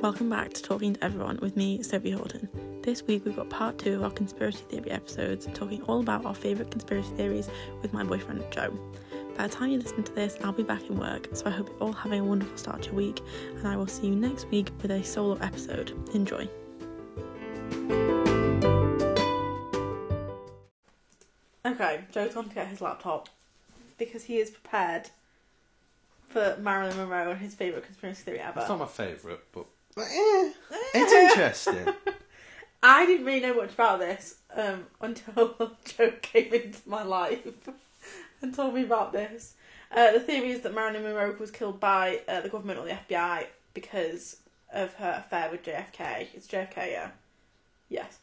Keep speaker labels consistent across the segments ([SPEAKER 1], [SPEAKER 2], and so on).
[SPEAKER 1] Welcome back to Talking to Everyone with me, Sophie Horton. This week we've got part two of our conspiracy theory episodes, talking all about our favourite conspiracy theories with my boyfriend Joe. By the time you listen to this, I'll be back in work, so I hope you're all having a wonderful start to your week, and I will see you next week with a solo episode. Enjoy. Okay, Joe's gone to get his laptop because he is prepared for Marilyn Monroe and his favourite conspiracy theory ever.
[SPEAKER 2] It's not my favourite, but eh, it's interesting.
[SPEAKER 1] I didn't really know much about this um, until Joe came into my life and told me about this. Uh, the theory is that Marilyn Monroe was killed by uh, the government or the FBI because of her affair with JFK. It's JFK, yeah. Yes.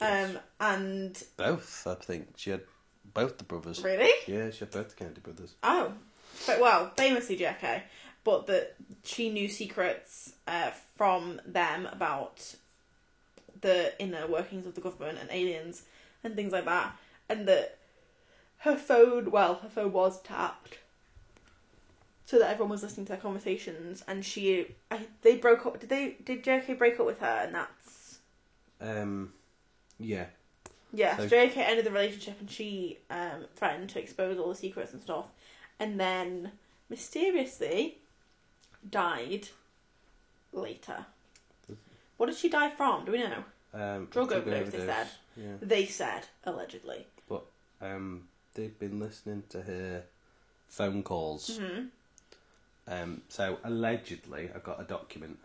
[SPEAKER 2] Yes.
[SPEAKER 1] Um, and
[SPEAKER 2] both, I think. She had both the brothers.
[SPEAKER 1] really?
[SPEAKER 2] Yeah, she had both the Kennedy brothers.
[SPEAKER 1] Oh, but well, famously JFK, but that she knew secrets uh, from them about the inner workings of the government and aliens and things like that, and that her phone, well, her phone was tapped, so that everyone was listening to their conversations, and she, I, they broke up. Did they? Did JFK break up with her? And that's
[SPEAKER 2] Um, yeah.
[SPEAKER 1] Yeah, so
[SPEAKER 2] So-
[SPEAKER 1] JK ended the relationship and she um, threatened to expose all the secrets and stuff. And then mysteriously died later. What did she die from? Do we know?
[SPEAKER 2] Um,
[SPEAKER 1] Drug overdose, they said.
[SPEAKER 2] Yeah.
[SPEAKER 1] They said, allegedly.
[SPEAKER 2] But um, they've been listening to her phone calls.
[SPEAKER 1] hmm
[SPEAKER 2] Um, so allegedly, I've got a document.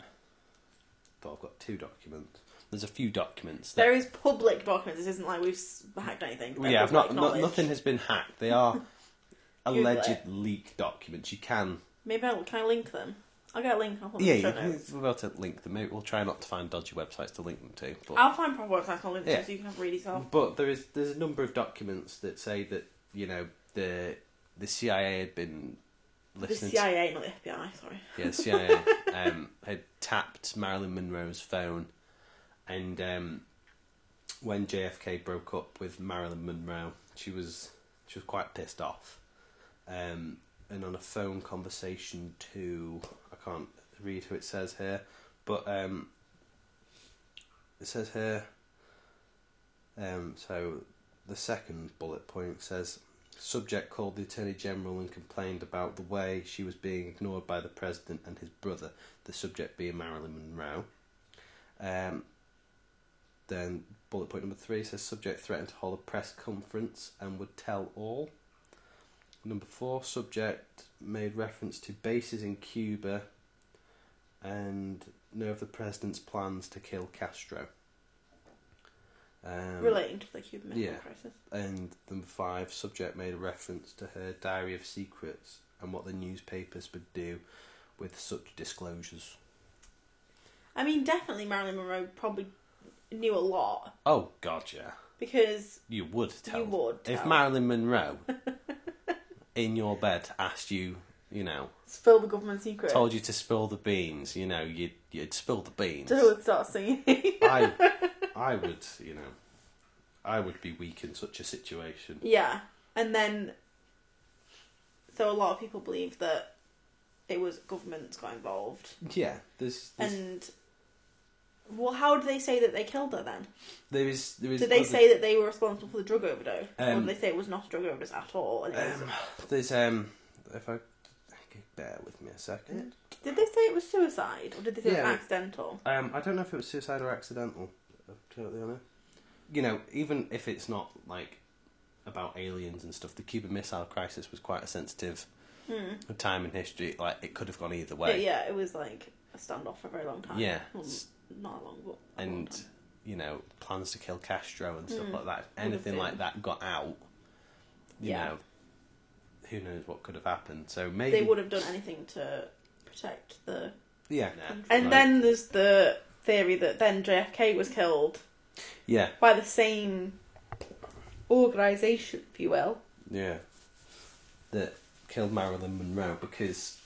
[SPEAKER 2] But I've got two documents. There's a few documents. That,
[SPEAKER 1] There is public documents. This isn't like we've hacked anything.
[SPEAKER 2] Yeah, I've not, nothing has been hacked. They are alleged leaked documents. You can
[SPEAKER 1] Maybe I'll, can I link them? I'll get a link. I'll put them
[SPEAKER 2] Yeah,
[SPEAKER 1] in the
[SPEAKER 2] you
[SPEAKER 1] show
[SPEAKER 2] can,
[SPEAKER 1] notes.
[SPEAKER 2] we'll be able to link them. Maybe we'll try not to find dodgy websites to link them to. But,
[SPEAKER 1] I'll find proper websites. I'll link
[SPEAKER 2] Yeah.
[SPEAKER 1] to so you can have read yourself.
[SPEAKER 2] but there is there's a number of documents that say that you know the the CIA had been listening. The.
[SPEAKER 1] CIA, not the FBI. Sorry.
[SPEAKER 2] To, yeah, the CIA um, had tapped Marilyn Monroe's phone, and um, when JFK broke up with Marilyn Monroe, she was she was quite pissed off. Um, and on a phone conversation to I can't read who it says here, but um, it says here. Um, so the second bullet point says subject called the attorney general and complained about the way she was being ignored by the president and his brother. The subject being Marilyn Monroe. Um, then bullet point number three says subject threatened to hold a press conference and would tell all. Number four, subject made reference to bases in Cuba and know of the president's plans to kill Castro. Um,
[SPEAKER 1] Relating to the Cuban Missile
[SPEAKER 2] yeah.
[SPEAKER 1] Crisis.
[SPEAKER 2] and number five, subject made a reference to her diary of secrets and what the newspapers would do with such disclosures.
[SPEAKER 1] I mean, definitely Marilyn Monroe probably knew a lot
[SPEAKER 2] Oh God, yeah,
[SPEAKER 1] because
[SPEAKER 2] you would tell.
[SPEAKER 1] you would.
[SPEAKER 2] if. Marilyn Monroe in your bed asked you, you know,
[SPEAKER 1] spill the government secret,
[SPEAKER 2] told you to spill the beans, you know, you'd you'd spill the beans.
[SPEAKER 1] Joe would start singing.
[SPEAKER 2] I, I would, you know, I would be weak in such a situation.
[SPEAKER 1] yeah, and then so a lot of people believe that it was governments got involved,
[SPEAKER 2] Yeah, there's, there's
[SPEAKER 1] and well, how do they say that they killed her then?
[SPEAKER 2] there is there is.
[SPEAKER 1] Did they
[SPEAKER 2] other-
[SPEAKER 1] say that they were responsible for the drug overdose, or
[SPEAKER 2] Um,
[SPEAKER 1] did they say it was not a drug overdose at all? And it was,
[SPEAKER 2] Um, there's um, if I okay, bear with me a second.
[SPEAKER 1] did they say it was suicide, or did they say it
[SPEAKER 2] Yeah.
[SPEAKER 1] was accidental?
[SPEAKER 2] Um, I don't know if it was suicide or accidental. To be totally honest, you know, even if it's not like about aliens and stuff, the Cuban Missile Crisis was quite a sensitive
[SPEAKER 1] Hmm.
[SPEAKER 2] time in history. Like it could have gone either way.
[SPEAKER 1] yeah, it was like a standoff for a very long time.
[SPEAKER 2] Yeah.
[SPEAKER 1] Well, not long, but a long
[SPEAKER 2] and you know, plans to kill Castro and stuff
[SPEAKER 1] Mm.
[SPEAKER 2] like that. If anything like that got out, you
[SPEAKER 1] Yeah.
[SPEAKER 2] know, who knows what could have happened. So maybe
[SPEAKER 1] they would have done anything to protect the.
[SPEAKER 2] Yeah,
[SPEAKER 1] And then there's the theory that then JFK was killed
[SPEAKER 2] yeah,
[SPEAKER 1] by the same organisation, if you will.
[SPEAKER 2] yeah, that killed Marilyn Monroe because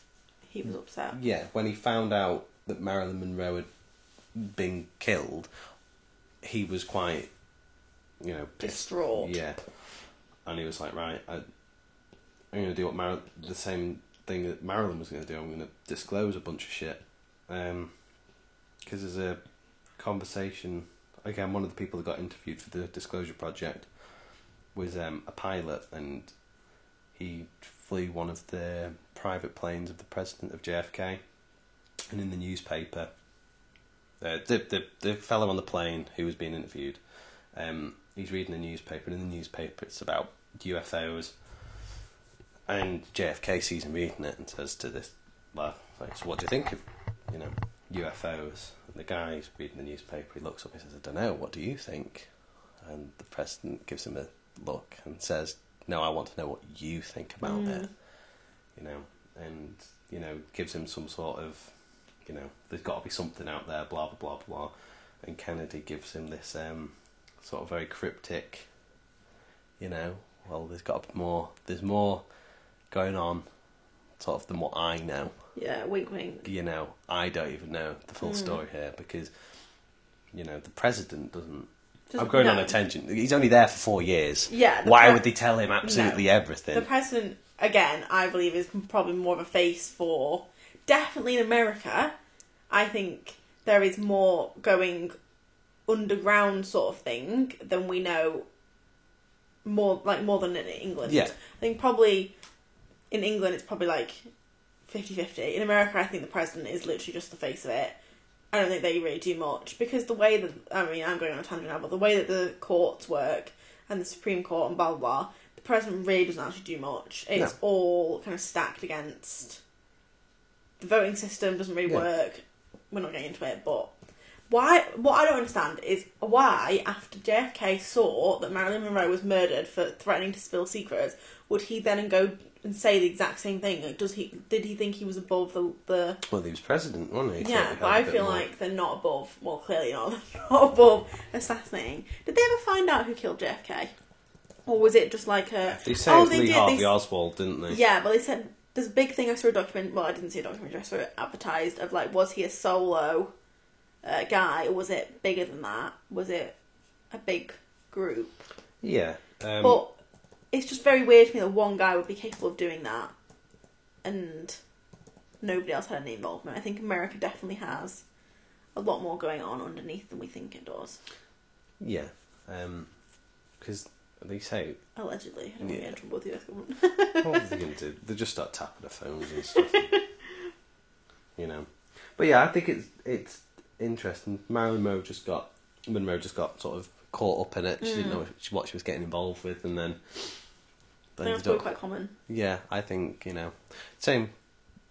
[SPEAKER 1] He was upset.
[SPEAKER 2] Yeah, when he found out that Marilyn Monroe had been killed, he was quite, you know, pissed.
[SPEAKER 1] Distraught.
[SPEAKER 2] Yeah, and he was like, right, I, I'm going to do what Mar- the same thing that Marilyn was going to do. I'm going to disclose a bunch of shit. Um, because there's a conversation. Again, one of the people that got interviewed for the Disclosure Project was um, a pilot, and he flew one of the private planes of the president of JFK. And in the newspaper, uh, the, the the fellow on the plane who was being interviewed, um, he's reading the newspaper, and in the newspaper it's about UFOs. And JFK sees him reading it and says to this, well, like, so what do you think of, you know, UFOs? And the guy's reading the newspaper, he looks up and says, I don't know, what do you think? And the president gives him a look and says, no, I want to know what you think about
[SPEAKER 1] Mm.
[SPEAKER 2] it. You know, and, you know, gives him some sort of, you know, there's got to be something out there, blah, blah, blah, blah. And Kennedy gives him this um, sort of very cryptic, you know, well, there's got to be more, there's more going on, sort of, than what I know.
[SPEAKER 1] Yeah, wink, wink.
[SPEAKER 2] You know, I don't even know the full
[SPEAKER 1] Mm.
[SPEAKER 2] story here because, you know, the president doesn't. I'm going on
[SPEAKER 1] no.
[SPEAKER 2] a tangent. He's only there for four years.
[SPEAKER 1] Yeah.
[SPEAKER 2] Why
[SPEAKER 1] pre-
[SPEAKER 2] would they tell him absolutely everything?
[SPEAKER 1] The president, again, I believe is probably more of a face for. Definitely in America, I think there is more going underground sort of thing than we know. More like more than in England.
[SPEAKER 2] Yeah.
[SPEAKER 1] I think probably in England it's probably like 50-50. In America, I think the president is literally just the face of it. I don't think they really do much because the way that I mean I'm going on a tangent now, but the way that the courts work and the Supreme Court and blah blah blah, the president really doesn't actually do much. It's
[SPEAKER 2] No.
[SPEAKER 1] all kind of stacked against the voting system doesn't really
[SPEAKER 2] Yeah.
[SPEAKER 1] work. We're not getting into it, but why? What I don't understand is why, after JFK saw that Marilyn Monroe was murdered for threatening to spill secrets, would he then go and say the exact same thing? Like, does he? Did he think he was above the the?
[SPEAKER 2] well, he was president, wasn't he?
[SPEAKER 1] Yeah, but
[SPEAKER 2] I a
[SPEAKER 1] I
[SPEAKER 2] bit
[SPEAKER 1] feel
[SPEAKER 2] more.
[SPEAKER 1] like they're not above. Well, clearly not. They're not above assassinating. Did they ever find out who killed JFK, or was it just like a?
[SPEAKER 2] They say
[SPEAKER 1] oh, they
[SPEAKER 2] Lee
[SPEAKER 1] did.
[SPEAKER 2] Harvey
[SPEAKER 1] They,
[SPEAKER 2] Oswald, didn't they?
[SPEAKER 1] yeah, but they said there's a big thing. I saw a document. Well, I didn't see a documentary. I saw it advertised of like, was he a solo uh, guy, or was it bigger than that? Was it a big group?
[SPEAKER 2] Yeah. Um,
[SPEAKER 1] but it's just very weird to me that one guy would be capable of doing that, and nobody else had any involvement. I think America definitely has a lot more going on underneath than we think it does.
[SPEAKER 2] yeah. Because they say,
[SPEAKER 1] Allegedly, I don't want to get in trouble with the US government.
[SPEAKER 2] what are they going to do? They just start tapping their phones and stuff. you know. But yeah, I think it's it's interesting. Marilyn Monroe just got Monroe just got sort of caught up in it. She didn't
[SPEAKER 1] Mm.
[SPEAKER 2] know what she was getting involved with, and then. Then
[SPEAKER 1] think
[SPEAKER 2] you
[SPEAKER 1] that's probably quite common.
[SPEAKER 2] Yeah, I think you know, same.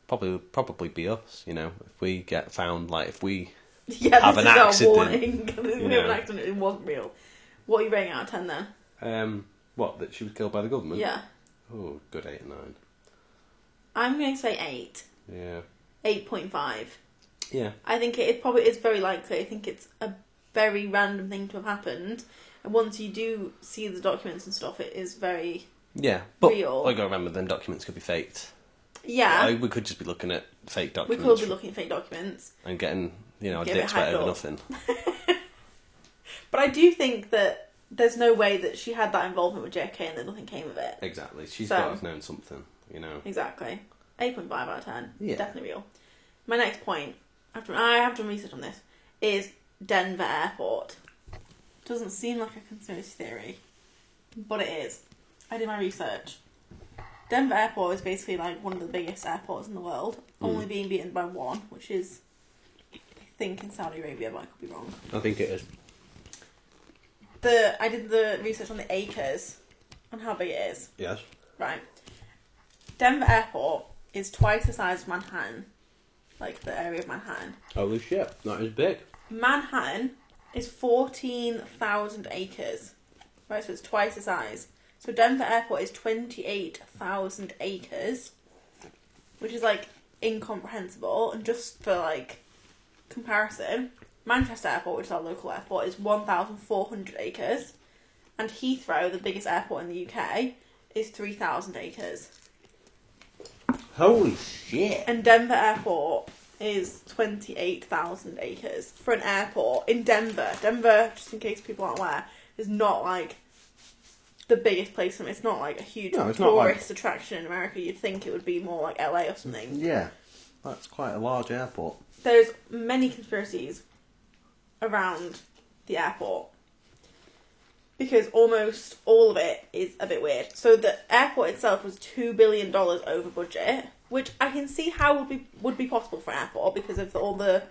[SPEAKER 2] Probably probably be us. You know, if we get found, like if we
[SPEAKER 1] Yeah,
[SPEAKER 2] Have an accident,
[SPEAKER 1] warning. this is an accident. It wasn't real. What are you rating out of ten then?
[SPEAKER 2] Um what that she was killed by the government.
[SPEAKER 1] Yeah,
[SPEAKER 2] Oh, good eight or nine.
[SPEAKER 1] I'm going to say eight.
[SPEAKER 2] Yeah.
[SPEAKER 1] Eight point five.
[SPEAKER 2] Yeah.
[SPEAKER 1] I think it, probably is very likely. I think it's a very random thing to have happened. And once you do see the documents and stuff, it is very
[SPEAKER 2] Yeah, but
[SPEAKER 1] Real.
[SPEAKER 2] I gotta remember them documents could be faked.
[SPEAKER 1] yeah.
[SPEAKER 2] I- we could just be looking at fake documents.
[SPEAKER 1] we
[SPEAKER 2] documents
[SPEAKER 1] could be looking at fake documents,
[SPEAKER 2] and getting you know our
[SPEAKER 1] Get a bit
[SPEAKER 2] dicks wet
[SPEAKER 1] hyped
[SPEAKER 2] over
[SPEAKER 1] up.
[SPEAKER 2] nothing.
[SPEAKER 1] but I do think that there's no way that she had that involvement with JFK and that nothing came of it.
[SPEAKER 2] Exactly. She's
[SPEAKER 1] So-
[SPEAKER 2] got to have known something. You know.
[SPEAKER 1] Exactly. Eight point five out of ten.
[SPEAKER 2] Yeah.
[SPEAKER 1] Definitely real. My next point, after I have done research on this, is Denver Airport. Doesn't seem like a conspiracy theory, but it is. I did my research. Denver Airport is basically like one of the biggest airports in the world,
[SPEAKER 2] Hmm.
[SPEAKER 1] only being beaten by one, which is, I think, in Saudi Arabia, but I could be wrong.
[SPEAKER 2] I think it is.
[SPEAKER 1] The I did the research on the acres, on how big it is.
[SPEAKER 2] Yes.
[SPEAKER 1] Right. Denver Airport is twice the size of Manhattan, like the area of Manhattan.
[SPEAKER 2] Holy shit! That is big.
[SPEAKER 1] Manhattan is 14,000 acres. Right, so it's twice the size. So Denver Airport is 28,000 acres, which is like incomprehensible. And just for like comparison, Manchester Airport, which is our local airport, is 1,400 acres. And Heathrow, the biggest airport in the UK, is 3,000 acres.
[SPEAKER 2] Holy shit!
[SPEAKER 1] And Denver Airport is 28,000 acres for an airport in Denver. Denver, just in case people aren't aware, is not like the biggest place. It's not like a huge
[SPEAKER 2] No, not like-
[SPEAKER 1] tourist attraction in America. You'd think it would be more like LA or something.
[SPEAKER 2] Yeah, that's quite a large airport.
[SPEAKER 1] There's many conspiracies around the airport because almost all of it is a bit weird. So the airport itself was two billion dollars over budget, which I can see how would be would be possible for an airport because of all the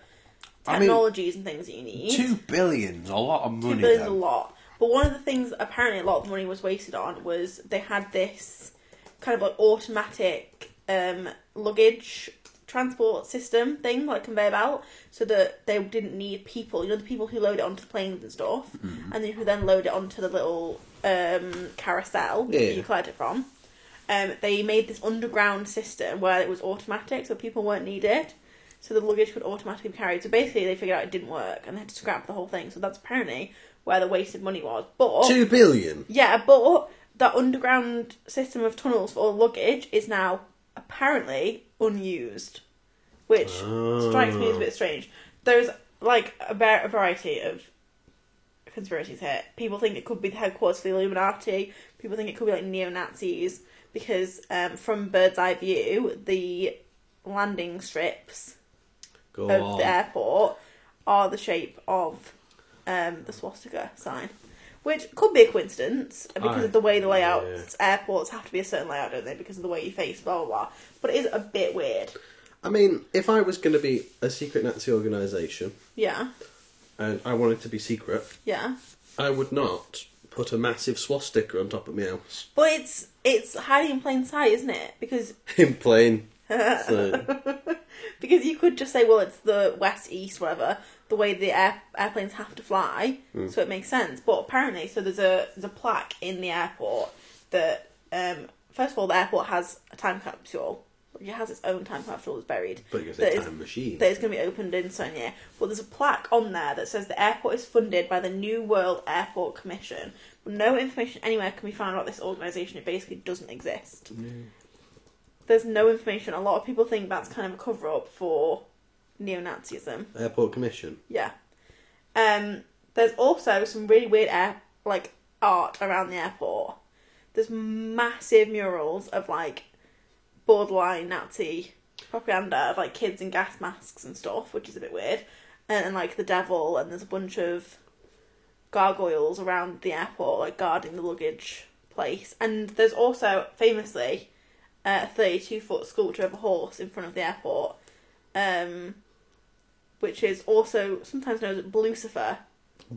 [SPEAKER 2] I mean,
[SPEAKER 1] technologies and things that you need.
[SPEAKER 2] Two billion's a lot of money.
[SPEAKER 1] Two billion is a lot. But one of the things apparently a lot of money was wasted on was they had this kind of like automatic um, luggage transport system thing, like conveyor belt, so that they didn't need people. You know, the people who load it onto the planes and stuff,
[SPEAKER 2] Mm-hmm.
[SPEAKER 1] and then who then load it onto the little um, carousel
[SPEAKER 2] Yeah.
[SPEAKER 1] that you collect it from. Um, they made this underground system where it was automatic, so people weren't needed. So the luggage could automatically be carried. So basically, they figured out it didn't work, and they had to scrap the whole thing. So that's apparently where the wasted money was. But
[SPEAKER 2] Two billion.
[SPEAKER 1] yeah, but that underground system of tunnels for luggage is now apparently unused, which strikes me as a bit strange. There's like a, var- a variety of conspiracies here. People think it could be the headquarters for the Illuminati. People think it could be like neo Nazis because um, from bird's eye view, the landing strips
[SPEAKER 2] Go
[SPEAKER 1] of
[SPEAKER 2] on.
[SPEAKER 1] the airport are the shape of um, the swastika sign, which could be a coincidence because
[SPEAKER 2] Aye.
[SPEAKER 1] of the way the layouts airports have to be a certain layout, don't they? Because of the way you face, blah blah blah. But it is a bit weird.
[SPEAKER 2] I mean, if I was going to be a secret Nazi organisation
[SPEAKER 1] Yeah,
[SPEAKER 2] and I wanted to be secret,
[SPEAKER 1] yeah.
[SPEAKER 2] I would not put a massive swastika on top of my house
[SPEAKER 1] But it's it's hiding in plain sight, isn't it? Because
[SPEAKER 2] in plain.
[SPEAKER 1] Because you could just say, well, it's the west east, whatever. The way the air, airplanes have to fly, so it makes sense. But apparently, so there's a there's a plaque in the airport that um, first of all, the airport has a time capsule. It has its own time capsule that's buried.
[SPEAKER 2] but
[SPEAKER 1] it's
[SPEAKER 2] say time machine.
[SPEAKER 1] that is going to be opened in some year. But there's a plaque on there that says the airport is funded by the New World Airport Commission. But no information anywhere can be found about this organisation. It basically doesn't exist. There's no information. A lot of people think that's kind of a cover up for neo Nazism.
[SPEAKER 2] Airport Commission.
[SPEAKER 1] Yeah. Um, there's also some really weird air like art around the airport. There's massive murals of like borderline Nazi propaganda of like kids in gas masks and stuff, which is a bit weird. And, and like the devil, and there's a bunch of gargoyles around the airport, like guarding the luggage place. And there's also famously a 32 foot sculpture of a horse in front of the airport. Um, which is also sometimes known as Blucifer.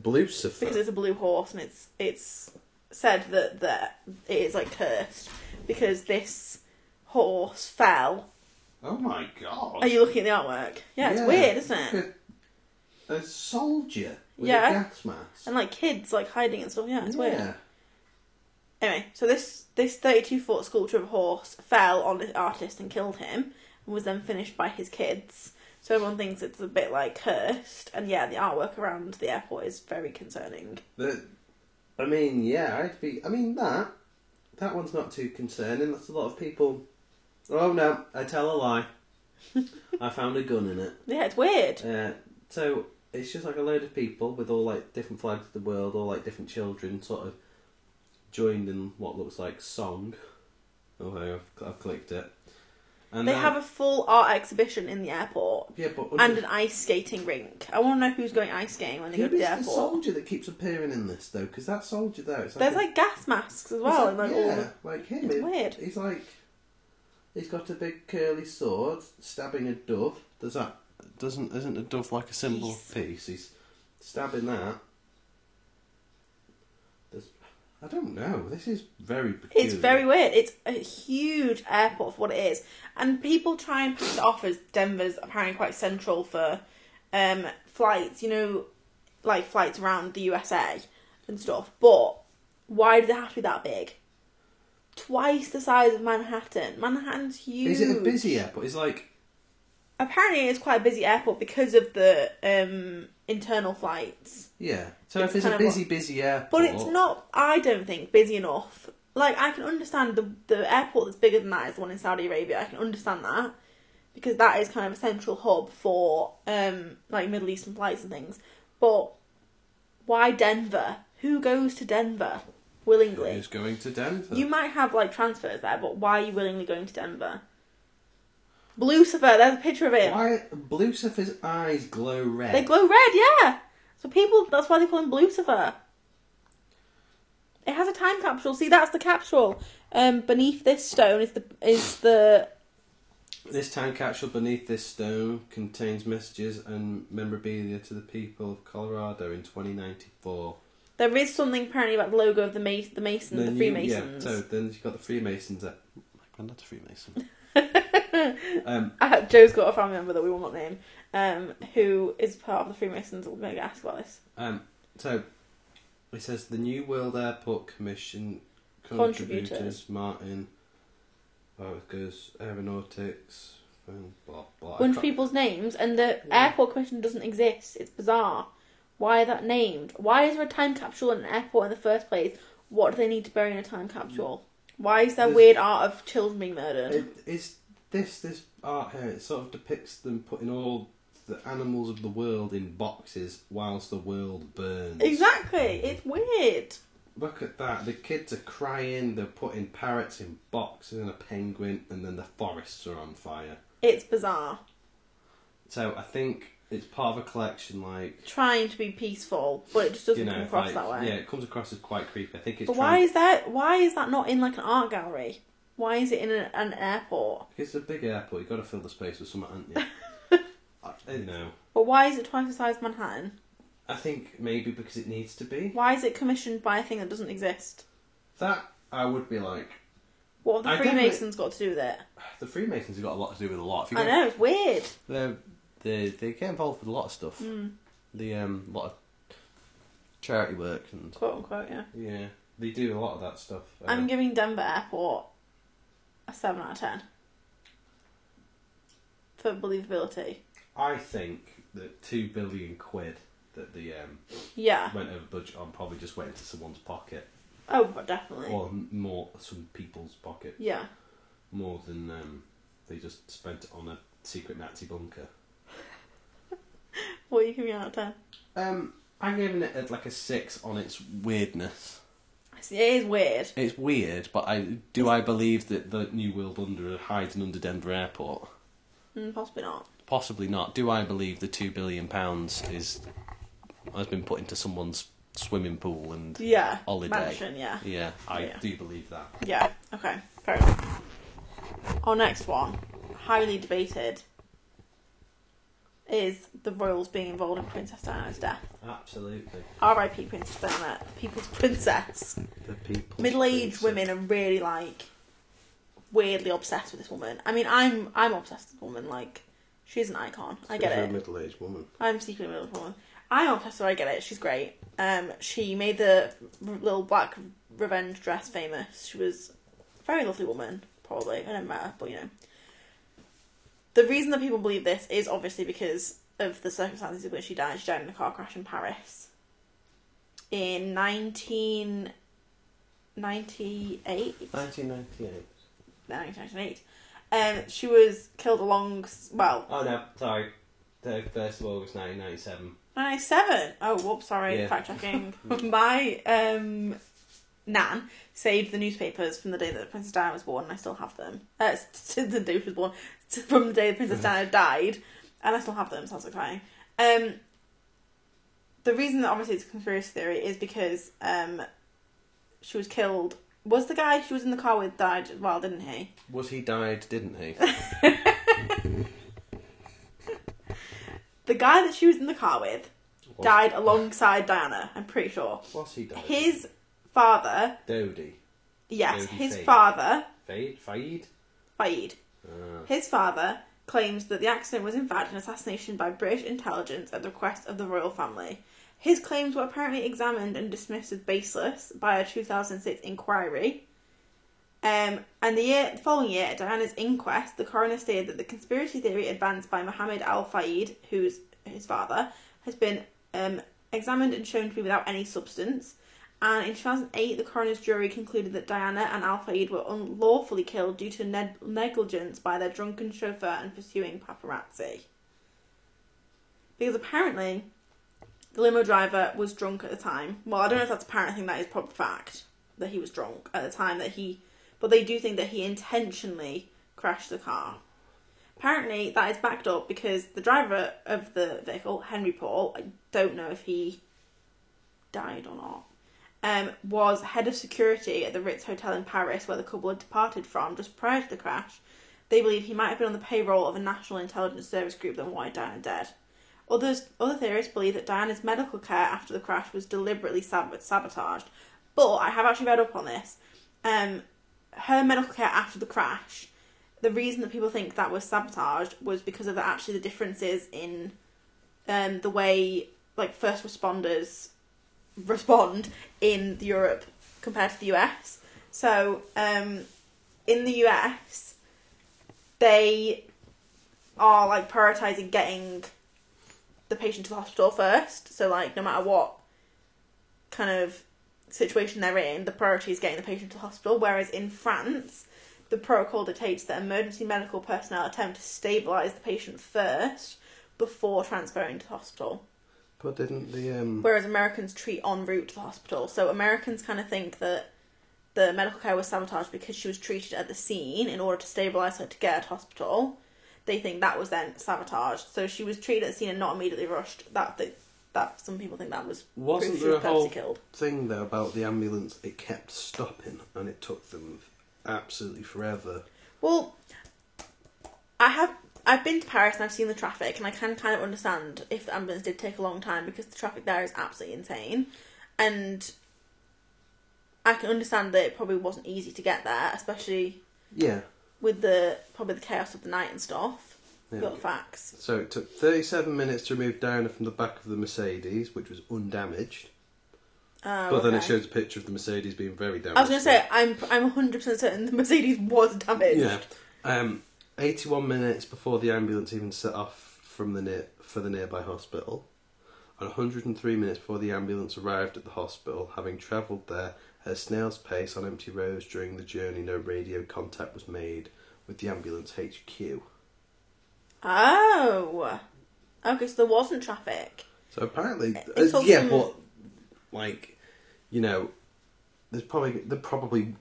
[SPEAKER 2] Lucifer.
[SPEAKER 1] because it's a blue horse and it's it's said that that it is like cursed because this horse fell.
[SPEAKER 2] Oh my god.
[SPEAKER 1] Are you looking at the artwork? Yeah, it's weird, isn't it?
[SPEAKER 2] A soldier with
[SPEAKER 1] Yeah.
[SPEAKER 2] a gas mask.
[SPEAKER 1] And like kids like hiding and stuff. Yeah, it's weird. Anyway, so this this thirty two foot sculpture of a horse fell on this artist and killed him, and was then finished by his kids. So everyone thinks it's a bit like cursed, and yeah, the artwork around the airport is very concerning.
[SPEAKER 2] The, I mean, yeah, I'd be. I mean that that one's not too concerning. That's a lot of people. Oh no, I tell a lie. I found a gun in it.
[SPEAKER 1] Yeah, it's weird.
[SPEAKER 2] Uh, so it's just like a load of people with all like different flags of the world, all like different children, sort of joined in what looks like song. Oh, hey, I've, I've clicked it. And
[SPEAKER 1] They
[SPEAKER 2] then-
[SPEAKER 1] have a full art exhibition in the airport.
[SPEAKER 2] yeah, but
[SPEAKER 1] and an ice skating rink. I want to know who's going ice skating when they
[SPEAKER 2] who
[SPEAKER 1] go to
[SPEAKER 2] is
[SPEAKER 1] the
[SPEAKER 2] the soldier that keeps appearing in this though? Because that soldier there, it's like
[SPEAKER 1] There's
[SPEAKER 2] a-
[SPEAKER 1] like gas masks as well,
[SPEAKER 2] like-
[SPEAKER 1] and like
[SPEAKER 2] yeah,
[SPEAKER 1] all the
[SPEAKER 2] like him.
[SPEAKER 1] It's
[SPEAKER 2] it-
[SPEAKER 1] weird.
[SPEAKER 2] He's like, he's got a big curly sword stabbing a dove. Does that doesn't isn't a dove like a symbol of peace? He's stabbing that. There's, I don't know. This is very peculiar.
[SPEAKER 1] It's very weird. It's a huge airport for what it is, and people try and pass it off as Denver's apparently quite central for um, flights. You know, like flights around the USA and stuff. But why do they have to be that big? Twice the size of Manhattan. Manhattan's huge.
[SPEAKER 2] Is it a busy airport? It's like
[SPEAKER 1] Apparently, it's quite a busy airport because of the um, internal flights.
[SPEAKER 2] yeah. So
[SPEAKER 1] It's
[SPEAKER 2] if it's a busy, busy airport,
[SPEAKER 1] But it's not, I don't think, busy enough. Like, I can understand the, the airport that's bigger than that is the one in Saudi Arabia. I can understand that. Because that is kind of a central hub for, um, like, Middle Eastern flights and things. But why Denver? Who goes to Denver willingly?
[SPEAKER 2] Who's going to Denver?
[SPEAKER 1] You might have, like, transfers there, but why are you willingly going to Denver? Lucifer, there's a picture of him.
[SPEAKER 2] Why Lucifer's eyes glow red?
[SPEAKER 1] They glow red, yeah. So people, that's why they call him Lucifer. It has a time capsule. See, that's the capsule. Um, beneath this stone is the is the
[SPEAKER 2] This time capsule beneath this stone contains messages and memorabilia to the people of Colorado in 2094.
[SPEAKER 1] There is something apparently about the logo of the Mas- the Masons, the
[SPEAKER 2] Then you-
[SPEAKER 1] Freemasons.
[SPEAKER 2] yeah, so then you've got the Freemasons. At, my granddad's a Freemason. um,
[SPEAKER 1] Uh, Joe's got a family member that we will not name, um, who is part of the Freemasons. We're going to ask about this.
[SPEAKER 2] um, so it says the New World Airport Commission
[SPEAKER 1] Contributors.
[SPEAKER 2] contributors Martin. Oh, it goes aeronautics. Blah blah. I
[SPEAKER 1] bunch of
[SPEAKER 2] can't-
[SPEAKER 1] people's names, and the airport commission doesn't exist. It's bizarre. Why are that named? Why is there a time capsule in an airport in the first place? What do they need to bury in a time capsule? Why is there
[SPEAKER 2] There's-
[SPEAKER 1] weird art of children being murdered?
[SPEAKER 2] It, it's this this art here. It sort of depicts them putting all the animals of the world in boxes whilst the world burns.
[SPEAKER 1] exactly. It's weird.
[SPEAKER 2] Look at that. The kids are crying. They're putting parrots in boxes and a penguin, and then the forests are on fire.
[SPEAKER 1] It's bizarre.
[SPEAKER 2] So I think it's part of a collection, like
[SPEAKER 1] Trying to be peaceful, but it just doesn't
[SPEAKER 2] you know,
[SPEAKER 1] come across
[SPEAKER 2] like-
[SPEAKER 1] that way.
[SPEAKER 2] yeah, it comes across as quite creepy. I think it's
[SPEAKER 1] but why is that? Why is that not in like an art gallery? Why is it in a, an airport?
[SPEAKER 2] Because it's a big airport. You've got to fill the space with something, haven't you? I, you know.
[SPEAKER 1] But why is it twice the size of Manhattan?
[SPEAKER 2] I think maybe because it needs to be.
[SPEAKER 1] Why is it commissioned by a thing that doesn't exist?
[SPEAKER 2] That I would be like.
[SPEAKER 1] What have the
[SPEAKER 2] I
[SPEAKER 1] Freemasons got to do with it?
[SPEAKER 2] The Freemasons have got a lot to do with a lot.
[SPEAKER 1] I know it's weird.
[SPEAKER 2] They they they get involved with a lot of stuff.
[SPEAKER 1] Mm,
[SPEAKER 2] The um lot of charity work and
[SPEAKER 1] quote unquote, yeah.
[SPEAKER 2] yeah, they do a lot of that stuff.
[SPEAKER 1] I'm
[SPEAKER 2] Um,
[SPEAKER 1] giving Denver Airport a 7 out of 10 for believability.
[SPEAKER 2] I think that two billion quid that the um
[SPEAKER 1] Yeah.
[SPEAKER 2] went over budget on probably just went into someone's pocket
[SPEAKER 1] Oh, but definitely.
[SPEAKER 2] or more some people's pocket
[SPEAKER 1] Yeah.
[SPEAKER 2] more than um they just spent it on a secret Nazi bunker.
[SPEAKER 1] What are you giving out of 10?
[SPEAKER 2] Um, I'm giving it a, like a six on its weirdness.
[SPEAKER 1] It is weird.
[SPEAKER 2] It's weird, but I do I believe that the New World Under hiding under Denver Airport?
[SPEAKER 1] Mm, possibly not.
[SPEAKER 2] Possibly not. Do I believe the two billion pounds is has been put into someone's swimming pool and
[SPEAKER 1] Yeah.
[SPEAKER 2] Holiday.
[SPEAKER 1] Mansion, yeah.
[SPEAKER 2] yeah, I
[SPEAKER 1] Yeah.
[SPEAKER 2] do believe that.
[SPEAKER 1] Yeah, okay, fair enough. Our next one, highly debated, is the royals being involved in Princess Diana's death.
[SPEAKER 2] Absolutely.
[SPEAKER 1] R.I.P. Princess Diana, people's princess.
[SPEAKER 2] The people.
[SPEAKER 1] Middle-aged women are really like weirdly obsessed with this woman. I mean, I'm I'm obsessed with this woman. Like, she's an icon. I get it.
[SPEAKER 2] A middle-aged woman.
[SPEAKER 1] I'm secretly a middle aged woman. I'm obsessed with her. I get it. She's great. Um, she made the little black revenge dress famous. She was a very lovely woman. Probably I don't matter, but you know. The reason that people believe this is obviously because of the circumstances in which she died. She died in a car crash in Paris in 1998.
[SPEAKER 2] 1998.
[SPEAKER 1] 1998. Um, she was killed along. Well,
[SPEAKER 2] Oh no, sorry. The first of August 1997.
[SPEAKER 1] 97. Oh, whoops, sorry,
[SPEAKER 2] Yeah.
[SPEAKER 1] fact checking. My um, nan saved the newspapers from the day that Princess Diana was born, and I still have them. Uh, since the day she was born, from the day that Princess Diana died, and I still have them, sounds like crying. Um, the reason that obviously it's a conspiracy theory is because um, she was killed. Was the guy she was in the car with died as well, didn't he?
[SPEAKER 2] Was he died, didn't he?
[SPEAKER 1] The guy that she was in the car with
[SPEAKER 2] Was-
[SPEAKER 1] died alongside Diana, I'm pretty sure.
[SPEAKER 2] Was he died?
[SPEAKER 1] His father
[SPEAKER 2] Dodi.
[SPEAKER 1] Yes,
[SPEAKER 2] Dodi
[SPEAKER 1] his
[SPEAKER 2] Fayed.
[SPEAKER 1] father,
[SPEAKER 2] Fade? Fade?
[SPEAKER 1] Faid. His father claims that the accident was in fact an assassination by British intelligence at the request of the royal family. His claims were apparently examined and dismissed as baseless by a 2006 inquiry. Um, and the year the following year, at Diana's inquest, the coroner stated that the conspiracy theory advanced by Mohammed Al Fayed, who's his father, has been um, examined and shown to be without any substance. And in 2008, the coroner's jury concluded that Diana and Al Fayed were unlawfully killed due to neg- negligence by their drunken chauffeur and pursuing paparazzi. Because apparently, the limo driver was drunk at the time. Well, I don't know if that's apparent. I think that is probably fact that he was drunk at the time that he. But they do think that he intentionally crashed the car. Apparently that is backed up because the driver of the vehicle, Henry Paul, I don't know if he died or not, um, was head of security at the Ritz Hotel in Paris where the couple had departed from just prior to the crash. They believe he might have been on the payroll of a national intelligence service group that wanted Diana dead. Others, other theorists believe that Diana's medical care after the crash was deliberately sab- sabotaged. But I have actually read up on this. Um, her medical care after the crash, the reason that people think that was sabotaged was because of the, actually the differences in um, the way like first responders respond in Europe compared to the US. So um, in the US, they are like prioritizing getting the patient to the hospital first. So like no matter what kind of situation they're in, the priority is getting the patient to the hospital. Whereas in France, the protocol dictates that emergency medical personnel attempt to stabilize the patient first before transferring to the hospital.
[SPEAKER 2] But didn't the um?
[SPEAKER 1] Whereas Americans treat en route to the hospital. So Americans kind of think that the medical care was sabotaged because she was treated at the scene in order to stabilize her to get her to hospital. They think that was then sabotaged. So she was treated at the scene and not immediately rushed. That that, that some people think that was
[SPEAKER 2] Wasn't there a whole
[SPEAKER 1] killed.
[SPEAKER 2] thing there about the ambulance? It kept stopping, and it took them absolutely forever.
[SPEAKER 1] Well, I have. I've been to Paris and I've seen the traffic, and I can kind of understand if the ambulance did take a long time because the traffic there is absolutely insane, and I can understand that it probably wasn't easy to get there, especially
[SPEAKER 2] Yeah.
[SPEAKER 1] with the probably the chaos of the night and stuff.
[SPEAKER 2] yeah.
[SPEAKER 1] Got facts.
[SPEAKER 2] So it took 37 minutes to remove Diana from the back of the Mercedes, which was undamaged.
[SPEAKER 1] Oh,
[SPEAKER 2] but then it shows a picture of the Mercedes being very damaged.
[SPEAKER 1] I was gonna say I'm I'm hundred percent certain the Mercedes was damaged.
[SPEAKER 2] Yeah. Um, 81 minutes before the ambulance even set off from the near, for the nearby hospital, and 103 minutes before the ambulance arrived at the hospital, having travelled there at a snail's pace on empty roads during the journey, no radio contact was made with the ambulance HQ.
[SPEAKER 1] Oh. Okay, so there wasn't traffic.
[SPEAKER 2] So apparently, uh, yeah,
[SPEAKER 1] them-
[SPEAKER 2] but like, you know, there's probably there probably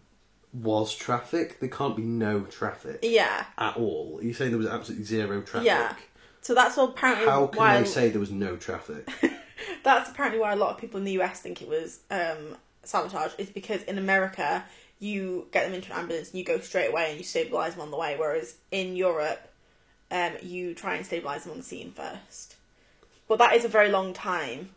[SPEAKER 2] was traffic. There can't be no traffic
[SPEAKER 1] Yeah.
[SPEAKER 2] at all. you saying there was absolutely zero traffic.
[SPEAKER 1] Yeah. So that's all apparently
[SPEAKER 2] How can
[SPEAKER 1] why
[SPEAKER 2] they say there was no traffic?
[SPEAKER 1] that's apparently why a lot of people in the US think it was um, sabotage. Is because in America you get them into an ambulance and you go straight away and you stabilize them on the way, whereas in Europe um, you try and stabilize them on the scene first. But that is a very long time.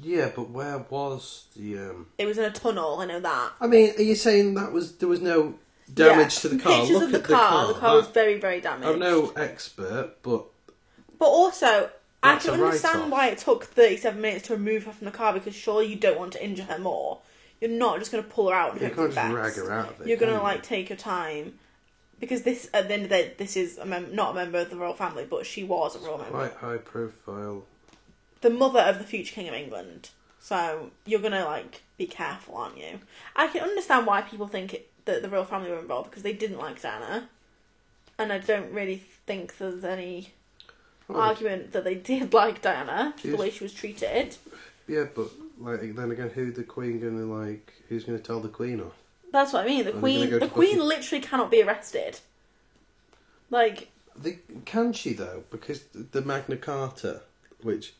[SPEAKER 2] Yeah, but where was the? um
[SPEAKER 1] It was in a tunnel. I know that.
[SPEAKER 2] I mean, are you saying that was there was no damage
[SPEAKER 1] Yeah,
[SPEAKER 2] to the car?
[SPEAKER 1] Pictures
[SPEAKER 2] Look
[SPEAKER 1] of the
[SPEAKER 2] at
[SPEAKER 1] car.
[SPEAKER 2] the
[SPEAKER 1] The
[SPEAKER 2] car.
[SPEAKER 1] car was
[SPEAKER 2] That-
[SPEAKER 1] very, very damaged.
[SPEAKER 2] I'm no expert, but
[SPEAKER 1] But also, I
[SPEAKER 2] That's
[SPEAKER 1] can
[SPEAKER 2] a
[SPEAKER 1] understand
[SPEAKER 2] write-off.
[SPEAKER 1] why it took 37 minutes to remove her from the car because surely you don't want to injure her more. You're not just going to pull her out and
[SPEAKER 2] you
[SPEAKER 1] hope
[SPEAKER 2] can't
[SPEAKER 1] for
[SPEAKER 2] just
[SPEAKER 1] the
[SPEAKER 2] drag
[SPEAKER 1] best.
[SPEAKER 2] her out of it.
[SPEAKER 1] You're going to
[SPEAKER 2] can
[SPEAKER 1] like take your time because this at the end of the day, this is a mem- not a member of the royal family, but she was a royal
[SPEAKER 2] you?
[SPEAKER 1] member,
[SPEAKER 2] Quite high profile.
[SPEAKER 1] The mother of the future king of England. So you're going to like be careful, aren't you? I can understand why people think it, that the royal family were involved because they didn't like Diana, and I don't really think there's any
[SPEAKER 2] Well,
[SPEAKER 1] argument that they did like Diana, the way she was treated.
[SPEAKER 2] Yeah, but like then again, who the queen gonna like? Who's gonna tell the queen off?
[SPEAKER 1] That's what I mean. The
[SPEAKER 2] Are
[SPEAKER 1] queen,
[SPEAKER 2] go
[SPEAKER 1] the queen
[SPEAKER 2] Buckingham?
[SPEAKER 1] literally cannot be arrested. Like,
[SPEAKER 2] They, can she though? Because the Magna Carta, which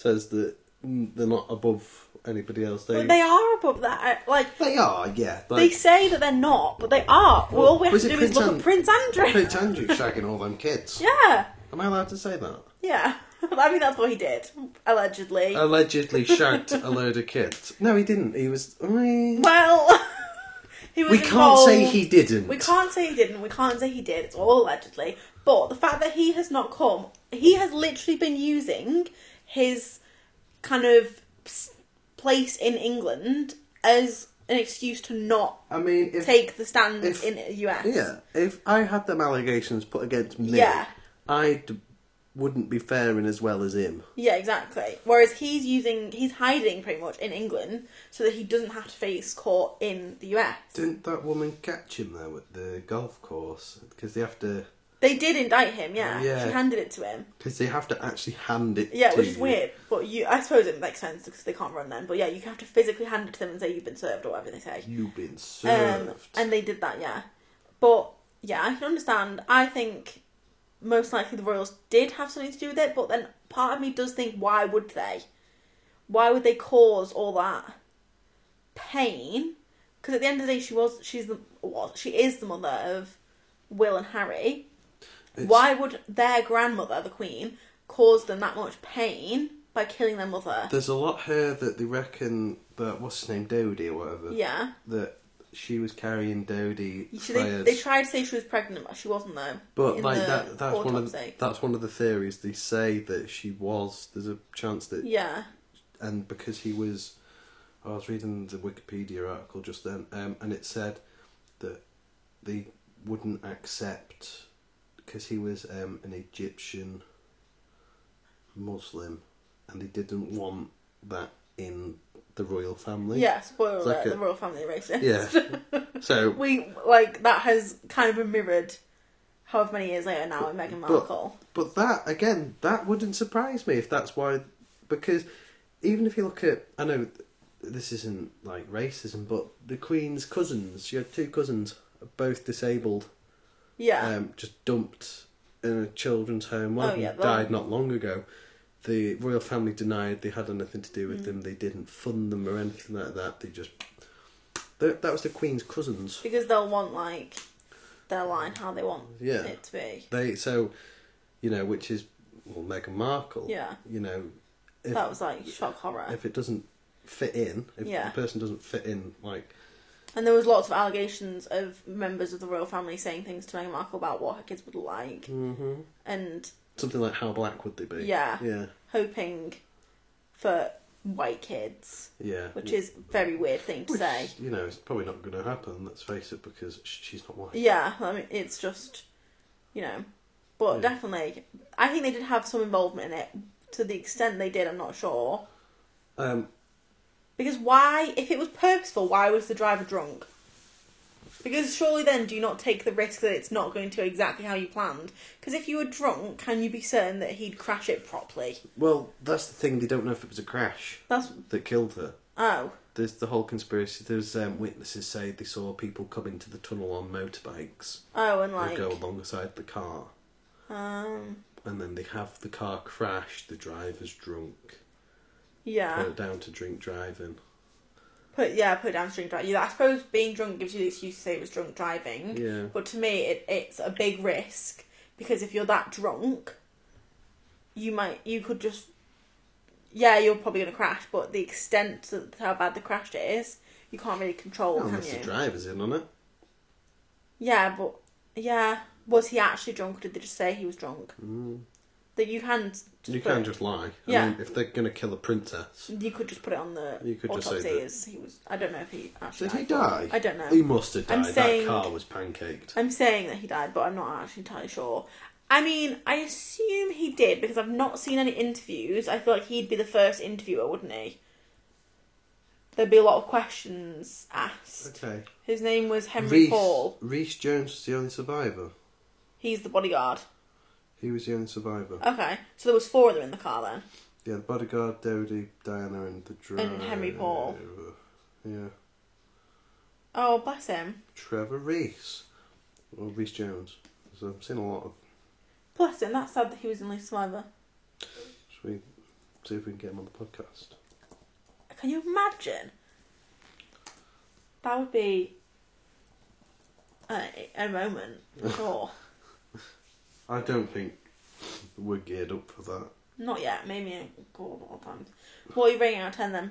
[SPEAKER 2] says that they're not above anybody else, they
[SPEAKER 1] but they are above that. Like,
[SPEAKER 2] they are. Yeah,
[SPEAKER 1] they say that they're not, but they are.
[SPEAKER 2] Well,
[SPEAKER 1] All we have
[SPEAKER 2] was
[SPEAKER 1] to
[SPEAKER 2] it
[SPEAKER 1] do is
[SPEAKER 2] Prince
[SPEAKER 1] look
[SPEAKER 2] An-
[SPEAKER 1] at Prince Andrew.
[SPEAKER 2] Prince Andrew shagging all them kids.
[SPEAKER 1] Yeah,
[SPEAKER 2] Am I allowed to say that?
[SPEAKER 1] yeah. I mean, that's what he did, allegedly.
[SPEAKER 2] Allegedly shagged a load of kids. No, he didn't. He was.
[SPEAKER 1] Well, he was
[SPEAKER 2] we can't
[SPEAKER 1] involved-
[SPEAKER 2] say he didn't.
[SPEAKER 1] We can't say he didn't. We can't say he did. It's all allegedly. But the fact that he has not come, he has literally been using his kind of place in England as an excuse to not
[SPEAKER 2] I mean, if
[SPEAKER 1] take the stand
[SPEAKER 2] if-
[SPEAKER 1] in the US.
[SPEAKER 2] yeah, if I had them allegations put against me,
[SPEAKER 1] Yeah.
[SPEAKER 2] I d- wouldn't be faring as well as him.
[SPEAKER 1] Yeah, exactly. Whereas he's using, he's hiding pretty much in England so that he doesn't have to face court in the US.
[SPEAKER 2] Didn't that woman catch him though at the golf course? Because they have to,
[SPEAKER 1] They did indict him, yeah.
[SPEAKER 2] Yeah.
[SPEAKER 1] She handed it to him.
[SPEAKER 2] because they have to actually hand it.
[SPEAKER 1] Yeah,
[SPEAKER 2] to
[SPEAKER 1] which is
[SPEAKER 2] you.
[SPEAKER 1] weird. But you, I suppose it makes sense because they can't run then. But yeah, you have to physically hand it to them and say you've been served or whatever they say.
[SPEAKER 2] You've been
[SPEAKER 1] Um,
[SPEAKER 2] served.
[SPEAKER 1] and they did that, yeah. But yeah, I can understand. I think most likely the royals did have something to do with it, but then part of me does think, why would they? Why would they cause all that pain? Because at the end of the day, she was she's the was she is the mother of Will and Harry. Why would their grandmother, the Queen, cause them that much pain by killing their mother?
[SPEAKER 2] There's a lot here that they reckon that what's his name, Dodi or whatever.
[SPEAKER 1] yeah.
[SPEAKER 2] That she was carrying Dodi.
[SPEAKER 1] She, they, they tried to say she was pregnant, but she wasn't though.
[SPEAKER 2] But
[SPEAKER 1] in
[SPEAKER 2] like
[SPEAKER 1] the
[SPEAKER 2] that, that's one of
[SPEAKER 1] autopsy.
[SPEAKER 2] that's one of the theories. They say that she was. There's a chance that,
[SPEAKER 1] Yeah.
[SPEAKER 2] and because he was, I was reading the Wikipedia article just then, um, and it said that they wouldn't accept because he was um, an Egyptian Muslim, and they didn't want that in the royal family.
[SPEAKER 1] Yeah, spoiler
[SPEAKER 2] It's
[SPEAKER 1] alert,
[SPEAKER 2] like a-
[SPEAKER 1] the royal family racist.
[SPEAKER 2] Yeah. So
[SPEAKER 1] we like that has kind of been mirrored however many years later now with Meghan Markle.
[SPEAKER 2] But that again, that wouldn't surprise me if that's why, because even if you look at, I know this isn't like racism, but the Queen's cousins, she had two cousins, both disabled,
[SPEAKER 1] yeah.
[SPEAKER 2] um, just dumped in a children's home. One
[SPEAKER 1] Oh, yeah, well-
[SPEAKER 2] died not long ago. The royal family denied they had anything to do with
[SPEAKER 1] Mm.
[SPEAKER 2] them. They didn't fund them or anything like that. They just that, that was the Queen's cousins.
[SPEAKER 1] because they'll want like their line how they want
[SPEAKER 2] Yeah.
[SPEAKER 1] it to be.
[SPEAKER 2] They so, you know, which is well, Meghan Markle.
[SPEAKER 1] Yeah.
[SPEAKER 2] You know, if,
[SPEAKER 1] that was like shock horror.
[SPEAKER 2] if it doesn't fit in, if
[SPEAKER 1] Yeah.
[SPEAKER 2] the person doesn't fit in, like
[SPEAKER 1] And there was lots of allegations of members of the royal family saying things to Meghan Markle about what her kids would like
[SPEAKER 2] mhm.
[SPEAKER 1] and
[SPEAKER 2] something like how black would they be?
[SPEAKER 1] Yeah.
[SPEAKER 2] yeah,
[SPEAKER 1] hoping for white kids,
[SPEAKER 2] yeah.
[SPEAKER 1] which is a very weird thing to
[SPEAKER 2] Which,
[SPEAKER 1] say.
[SPEAKER 2] You know, it's probably not going to happen. Let's face it, because she's not white.
[SPEAKER 1] Yeah, I mean, it's just, you know, but
[SPEAKER 2] Yeah.
[SPEAKER 1] definitely, I think they did have some involvement in it. To the extent they did, I'm not sure.
[SPEAKER 2] Um,
[SPEAKER 1] Because why, if it was purposeful, why was the driver drunk? Because surely then do you not take the risk that it's not going to exactly how you planned? Because if you were drunk, can you be certain that he'd crash it properly?
[SPEAKER 2] well, that's the thing. They don't know if it was a crash
[SPEAKER 1] That's
[SPEAKER 2] that killed her.
[SPEAKER 1] oh
[SPEAKER 2] There's the whole conspiracy. There's um, witnesses say they saw people come into the tunnel on motorbikes
[SPEAKER 1] oh, and
[SPEAKER 2] and
[SPEAKER 1] like
[SPEAKER 2] go alongside the car,
[SPEAKER 1] um
[SPEAKER 2] and then they have the car crash. The driver's drunk.
[SPEAKER 1] Yeah.
[SPEAKER 2] Put it down to drink driving.
[SPEAKER 1] Put yeah, put down to drink driving. Yeah, I suppose being drunk gives you the excuse to say it was drunk driving.
[SPEAKER 2] Yeah.
[SPEAKER 1] But to me, it, it's a big risk because if you're that drunk, you might you could just yeah, you're probably gonna crash. But the extent of how bad the crash is, you can't really control, can
[SPEAKER 2] Unless
[SPEAKER 1] you?
[SPEAKER 2] the driver's in on it.
[SPEAKER 1] yeah, but yeah, was he actually drunk? or Did they just say he was drunk?
[SPEAKER 2] Mm.
[SPEAKER 1] That you can just
[SPEAKER 2] You can just lie. I
[SPEAKER 1] Yeah.
[SPEAKER 2] mean, if they're going to kill a princess,
[SPEAKER 1] you could just put it on the
[SPEAKER 2] You could just say
[SPEAKER 1] autopsy
[SPEAKER 2] that-
[SPEAKER 1] as he was. I don't know if he actually
[SPEAKER 2] did he
[SPEAKER 1] died, but-
[SPEAKER 2] die?
[SPEAKER 1] I don't know.
[SPEAKER 2] He must have died.
[SPEAKER 1] I'm saying-
[SPEAKER 2] that car was pancaked.
[SPEAKER 1] I'm saying that he died, but I'm not actually entirely sure. I mean, I assume he did because I've not seen any interviews. I feel like he'd be the first interviewer, wouldn't he? There'd be a lot of questions asked.
[SPEAKER 2] Okay.
[SPEAKER 1] His name was Henry
[SPEAKER 2] Reese,
[SPEAKER 1] Paul.
[SPEAKER 2] Rees-Jones was the only survivor.
[SPEAKER 1] He's the bodyguard.
[SPEAKER 2] He was the only survivor.
[SPEAKER 1] Okay, so there was four of them in the car then.
[SPEAKER 2] Yeah, the bodyguard, Dodi, Diana, and the driver.
[SPEAKER 1] And Henry Paul.
[SPEAKER 2] Yeah.
[SPEAKER 1] Oh, bless him.
[SPEAKER 2] Trevor Rees. Or Rees-Jones. So I've seen a lot of.
[SPEAKER 1] Bless him. That's sad that he was the only survivor.
[SPEAKER 2] Should we see if we can get him on the podcast?
[SPEAKER 1] Can you imagine? That would be a, a moment, for sure.
[SPEAKER 2] I don't think we're geared up for that.
[SPEAKER 1] Not yet. Maybe in a couple more times. What are you rating out of ten then?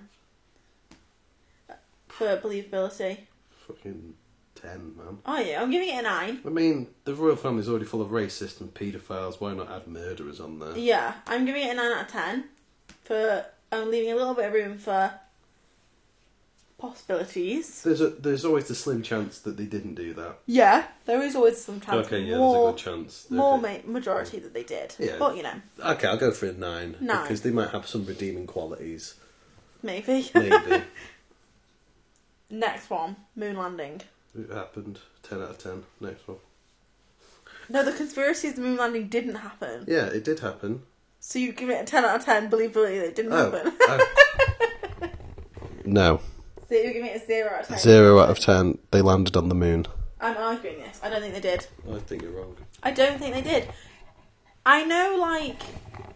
[SPEAKER 1] For believability.
[SPEAKER 2] Fucking 10, man.
[SPEAKER 1] Oh yeah, I'm giving it a nine.
[SPEAKER 2] I mean, the royal family's already full of racists and paedophiles. Why not add murderers on there?
[SPEAKER 1] Yeah, I'm giving it a nine out of ten. For I'm leaving a little bit of room for possibilities.
[SPEAKER 2] There's a there's always the slim chance that they didn't do that.
[SPEAKER 1] Yeah, there is always some chance.
[SPEAKER 2] okay, yeah,
[SPEAKER 1] more,
[SPEAKER 2] there's a good chance. that
[SPEAKER 1] more
[SPEAKER 2] they-
[SPEAKER 1] ma- majority that they did.
[SPEAKER 2] Yeah.
[SPEAKER 1] But you know,
[SPEAKER 2] Okay, I'll go for a nine,
[SPEAKER 1] Nine.
[SPEAKER 2] because they might have some redeeming qualities.
[SPEAKER 1] maybe.
[SPEAKER 2] Maybe
[SPEAKER 1] Next one, moon landing.
[SPEAKER 2] it happened. Ten out of ten. Next one.
[SPEAKER 1] No, the conspiracy is the moon landing didn't happen.
[SPEAKER 2] Yeah, it did happen.
[SPEAKER 1] So you give it a ten out of ten, believability that it didn't
[SPEAKER 2] Oh.
[SPEAKER 1] happen.
[SPEAKER 2] oh. no,
[SPEAKER 1] so you're giving it a zero out of ten.
[SPEAKER 2] zero out of ten. They landed on the moon.
[SPEAKER 1] I'm arguing this. I don't think they did.
[SPEAKER 2] I think you're wrong.
[SPEAKER 1] I don't think they did. I know, like,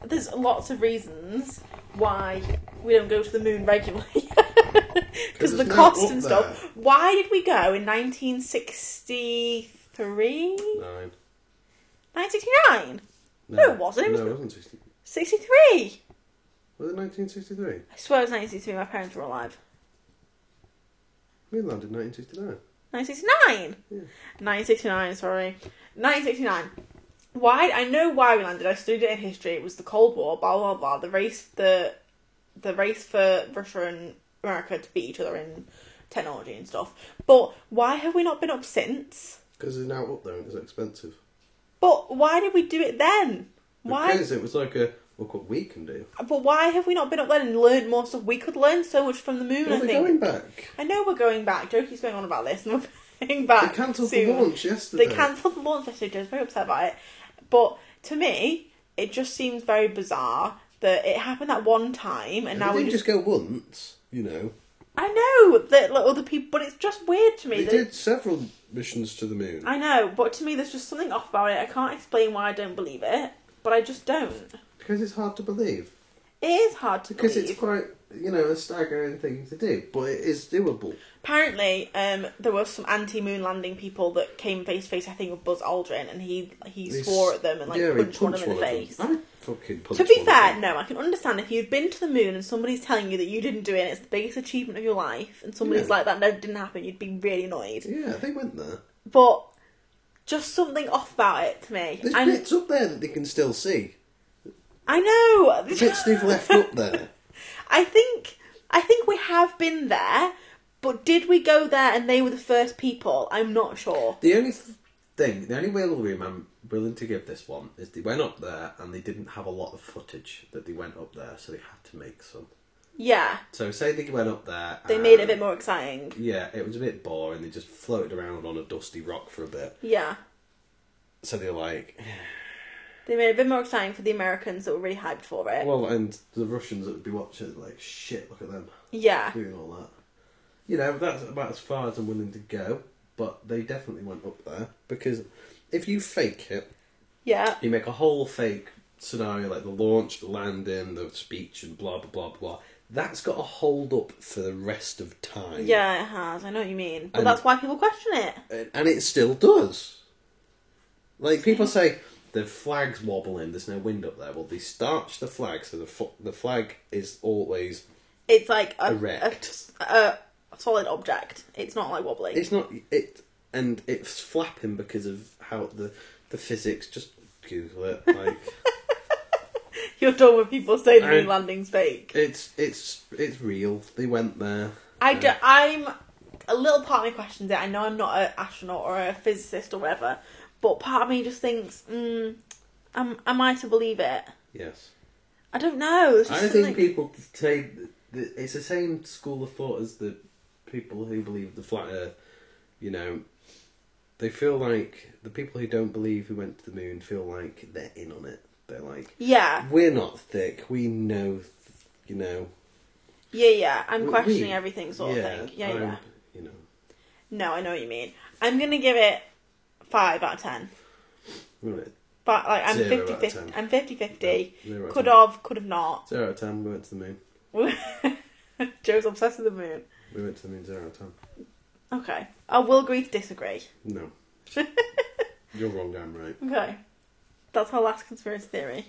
[SPEAKER 1] there's lots of reasons why we don't go to the moon regularly. Because of the
[SPEAKER 2] it's not
[SPEAKER 1] cost
[SPEAKER 2] up
[SPEAKER 1] and
[SPEAKER 2] there.
[SPEAKER 1] stuff. Why did we go in 1963?
[SPEAKER 2] Nine.
[SPEAKER 1] 1969? No, it wasn't. It was-
[SPEAKER 2] No, it wasn't 60.
[SPEAKER 1] 63?
[SPEAKER 2] Was it 1963?
[SPEAKER 1] I swear it was 1963. My parents were alive.
[SPEAKER 2] We landed in 1969.
[SPEAKER 1] 1969?
[SPEAKER 2] Yeah.
[SPEAKER 1] 1969, sorry. 1969. Why? I know why we landed. I studied it in history. It was the Cold War, blah, blah, blah. The race, the, the race for Russia and America to beat each other in technology and stuff. But why have we not been up since?
[SPEAKER 2] Because it's now up there and it's expensive.
[SPEAKER 1] But why did we do it then? Why?
[SPEAKER 2] Because it was like a, look what we can do.
[SPEAKER 1] But why have we not been up there and learned more stuff? We could learn so much from the moon.
[SPEAKER 2] Well,
[SPEAKER 1] I
[SPEAKER 2] they're
[SPEAKER 1] think.
[SPEAKER 2] going back.
[SPEAKER 1] I know we're going back. Jokey's going on about this, and we're going back.
[SPEAKER 2] They
[SPEAKER 1] cancelled
[SPEAKER 2] the launch yesterday.
[SPEAKER 1] They cancelled the launch yesterday. I was very upset about it. But to me, it just seems very bizarre that it happened that one time, and
[SPEAKER 2] They
[SPEAKER 1] now we just.
[SPEAKER 2] just go once, you know.
[SPEAKER 1] I know that like, other people, but it's just weird to me.
[SPEAKER 2] They did several missions to the moon.
[SPEAKER 1] I know, but to me, there's just something off about it. I can't explain why I don't believe it, but I just don't.
[SPEAKER 2] Because it's hard to believe.
[SPEAKER 1] It is hard to believe.
[SPEAKER 2] Because
[SPEAKER 1] believe.
[SPEAKER 2] it's quite, you know, a staggering thing to do. But it is doable.
[SPEAKER 1] Apparently, um, there were some anti-moon landing people that came face to face. I think with Buzz Aldrin, and he he swore at them and like
[SPEAKER 2] yeah, he
[SPEAKER 1] punched one of them in the face.
[SPEAKER 2] I fucking punched
[SPEAKER 1] To be fair, no, I can understand if you'd been to the moon and somebody's telling you that you didn't do it and it's the biggest achievement of your life, and somebody's
[SPEAKER 2] Yeah.
[SPEAKER 1] like that never didn't happen, you'd be really annoyed.
[SPEAKER 2] Yeah, they went there.
[SPEAKER 1] But just something off about it to me.
[SPEAKER 2] There's
[SPEAKER 1] And
[SPEAKER 2] bits up there that they can still see.
[SPEAKER 1] I know.
[SPEAKER 2] Bits they've left up there.
[SPEAKER 1] I think I think we have been there, but did we go there and they were the first people? I'm not sure.
[SPEAKER 2] The only th- thing, the only room I'm willing to give this one is they went up there and they didn't have a lot of footage that they went up there, so they had to make some.
[SPEAKER 1] Yeah,
[SPEAKER 2] So say they went up there.
[SPEAKER 1] they made it a bit more exciting.
[SPEAKER 2] Yeah, it was a bit boring. They just floated around on a dusty rock for a bit.
[SPEAKER 1] Yeah.
[SPEAKER 2] So they're like,
[SPEAKER 1] They made it a bit more exciting for the Americans that were really hyped for it.
[SPEAKER 2] well, and the Russians that would be watching, it, like, shit, look at them
[SPEAKER 1] yeah.
[SPEAKER 2] doing all that. You know, that's about as far as I'm willing to go. But they definitely went up there because if you fake it,
[SPEAKER 1] Yeah.
[SPEAKER 2] you make a whole fake scenario like the launch, the landing, the speech, and blah blah blah blah. That's got to hold up for the rest of time.
[SPEAKER 1] Yeah, it has. I know what you mean. But
[SPEAKER 2] And-
[SPEAKER 1] that's why people question it.
[SPEAKER 2] And- and it still does. Like people say, the flag's wobbling. There's no wind up there. Well, they starch the flag, so the the flag is always.
[SPEAKER 1] It's like a,
[SPEAKER 2] Erect.
[SPEAKER 1] a, a solid object. It's not like wobbly.
[SPEAKER 2] It's not it, and it's flapping because of how the the physics. Just Google it. Like
[SPEAKER 1] You're done with people saying the moon
[SPEAKER 2] I-
[SPEAKER 1] landing's fake.
[SPEAKER 2] it's it's it's real. They went there.
[SPEAKER 1] I do, I'm a little part of me questions it. I know I'm not an astronaut or a physicist or whatever, but part of me just thinks, mm, am, am I to believe it?
[SPEAKER 2] Yes.
[SPEAKER 1] I don't know.
[SPEAKER 2] I
[SPEAKER 1] just
[SPEAKER 2] think
[SPEAKER 1] something-
[SPEAKER 2] people say that it's the same school of thought as the people who believe the flat Earth. You know, they feel like the people who don't believe who went to the moon feel like they're in on it. They're like,
[SPEAKER 1] Yeah,
[SPEAKER 2] we're not thick. We know, you know.
[SPEAKER 1] yeah, yeah. I'm
[SPEAKER 2] We-
[SPEAKER 1] questioning
[SPEAKER 2] we-
[SPEAKER 1] everything, sort of thing. Yeah,
[SPEAKER 2] I'm-
[SPEAKER 1] yeah.
[SPEAKER 2] You know,
[SPEAKER 1] No, I know what you mean. I'm gonna give it five out of ten.
[SPEAKER 2] right.
[SPEAKER 1] But like I'm
[SPEAKER 2] Zero
[SPEAKER 1] 50
[SPEAKER 2] out of
[SPEAKER 1] 50.
[SPEAKER 2] 10.
[SPEAKER 1] I'm 50 50.
[SPEAKER 2] Zero out of
[SPEAKER 1] Could
[SPEAKER 2] 10.
[SPEAKER 1] have, could have not.
[SPEAKER 2] Zero out of ten. We went to the moon.
[SPEAKER 1] Joe's obsessed with the moon.
[SPEAKER 2] We went to the moon. Zero out of ten.
[SPEAKER 1] Okay. I will agree to disagree.
[SPEAKER 2] No. You're wrong. I'm right.
[SPEAKER 1] Okay. That's our last conspiracy theory.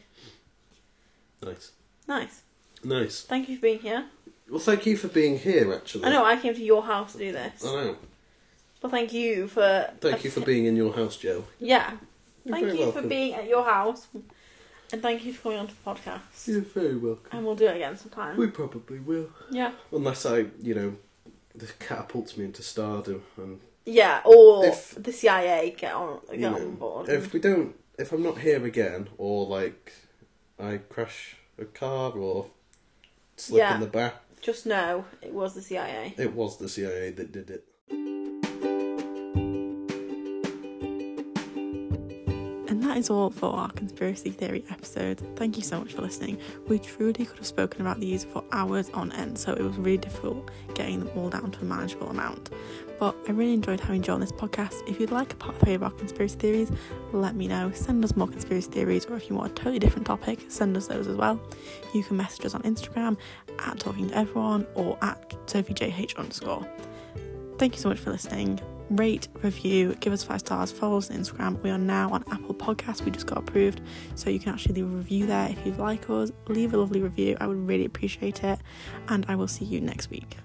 [SPEAKER 2] Nice.
[SPEAKER 1] Nice.
[SPEAKER 2] Nice.
[SPEAKER 1] Thank you for being here.
[SPEAKER 2] Well, thank you for being here. Actually,
[SPEAKER 1] I know I came to your house to do this.
[SPEAKER 2] I know.
[SPEAKER 1] But thank you for.
[SPEAKER 2] Thank you for being in your house, Joe.
[SPEAKER 1] Yeah.
[SPEAKER 2] You're
[SPEAKER 1] Thank you
[SPEAKER 2] welcome.
[SPEAKER 1] for being at your house. And thank you for coming on to the podcast.
[SPEAKER 2] You're very welcome.
[SPEAKER 1] And we'll do it again sometime.
[SPEAKER 2] We probably will.
[SPEAKER 1] Yeah.
[SPEAKER 2] Unless I, you know, this catapults me into stardom and
[SPEAKER 1] Yeah, or
[SPEAKER 2] If-
[SPEAKER 1] the CIA get on get
[SPEAKER 2] you know,
[SPEAKER 1] on board.
[SPEAKER 2] if we don't, if I'm not here again, or like I crash a car or slip
[SPEAKER 1] Yeah.
[SPEAKER 2] in the back,
[SPEAKER 1] Just know it was the CIA.
[SPEAKER 2] it was the CIA that did it.
[SPEAKER 1] That is all for our conspiracy theory episode. Thank you so much for listening. We truly could have spoken about these for hours on end, so it was really difficult getting them all down to a manageable amount. But I really enjoyed having you on this podcast. If you'd like a part three of our conspiracy theories, let me know. Send us more conspiracy theories, or if you want a totally different topic, send us those as well. You can message us on Instagram at talking to everyone or at sophiejh underscore. Thank you so much for listening. Rate, review, give us five stars, follow us on Instagram. We are now on Apple Podcasts. We just got approved, so you can actually leave a review there if you like us. Leave a lovely review. I would really appreciate it. And I will see you next week.